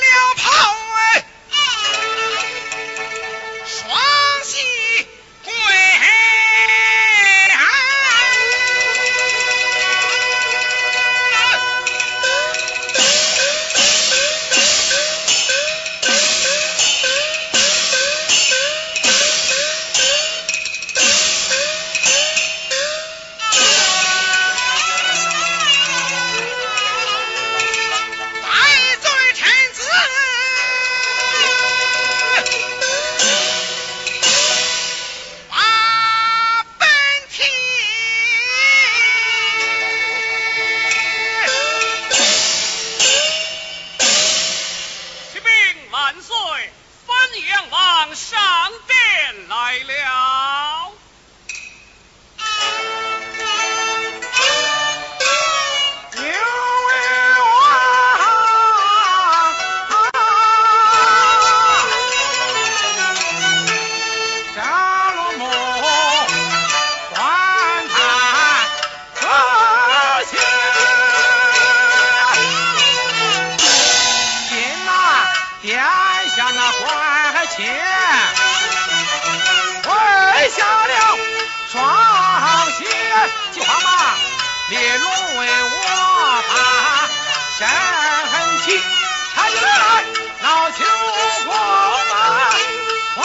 了炮。上列如为我把身骑插进来老秋光芒万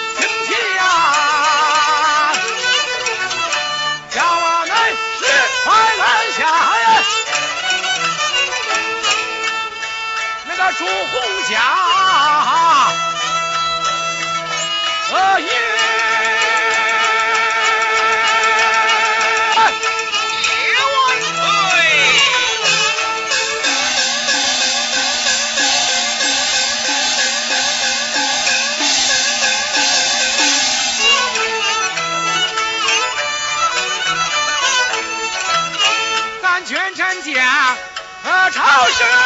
Explosion!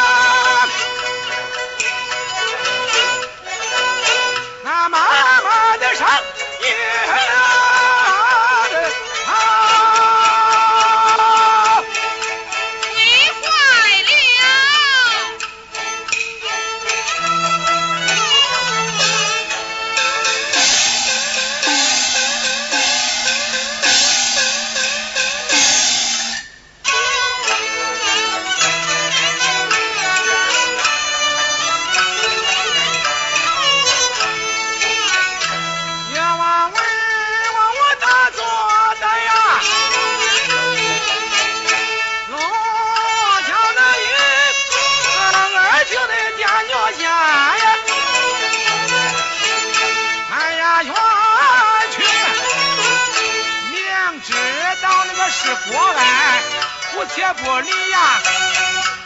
铁不理呀，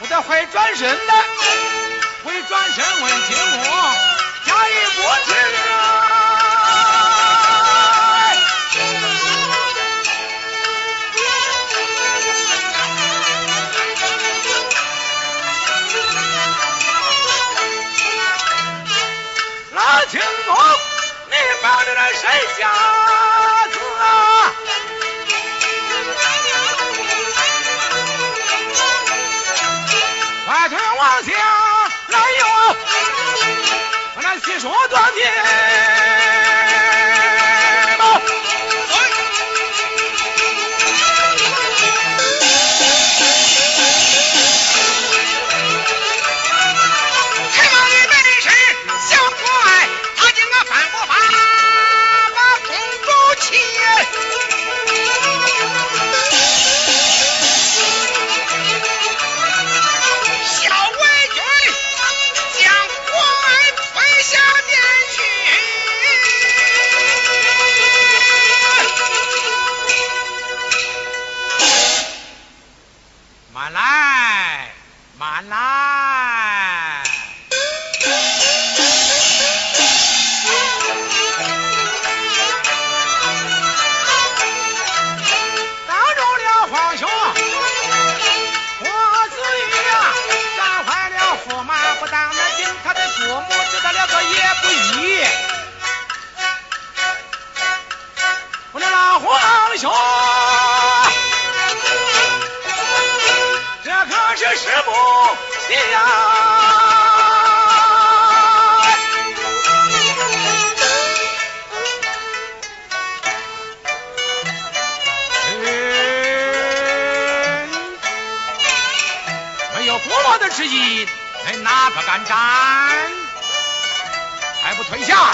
我得会转身的，会转身问金公，假意不知。老金公，你抱着那谁家说来。是不呀？没有国王的旨意，人哪个敢站？还不退下！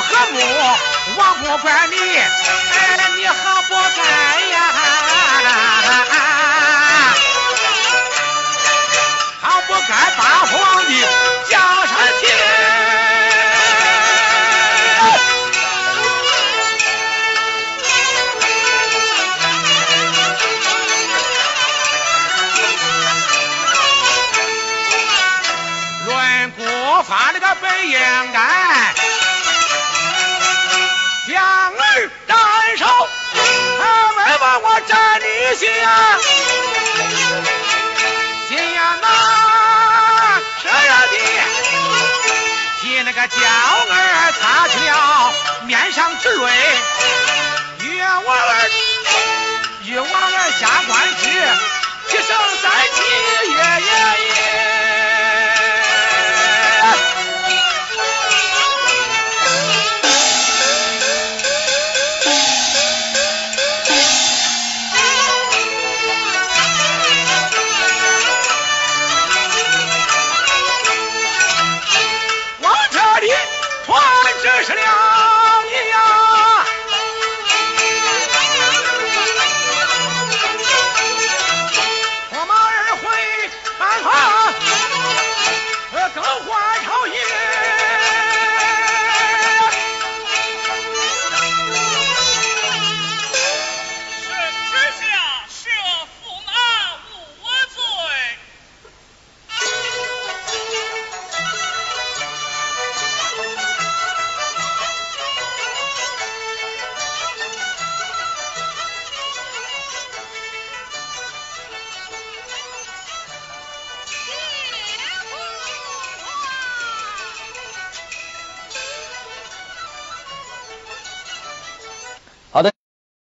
和睦，我不管你？哎，你何不该呀？这女婿啊！今呀那这样的替那个娇儿擦去了面上之泪，与我儿与我儿下官去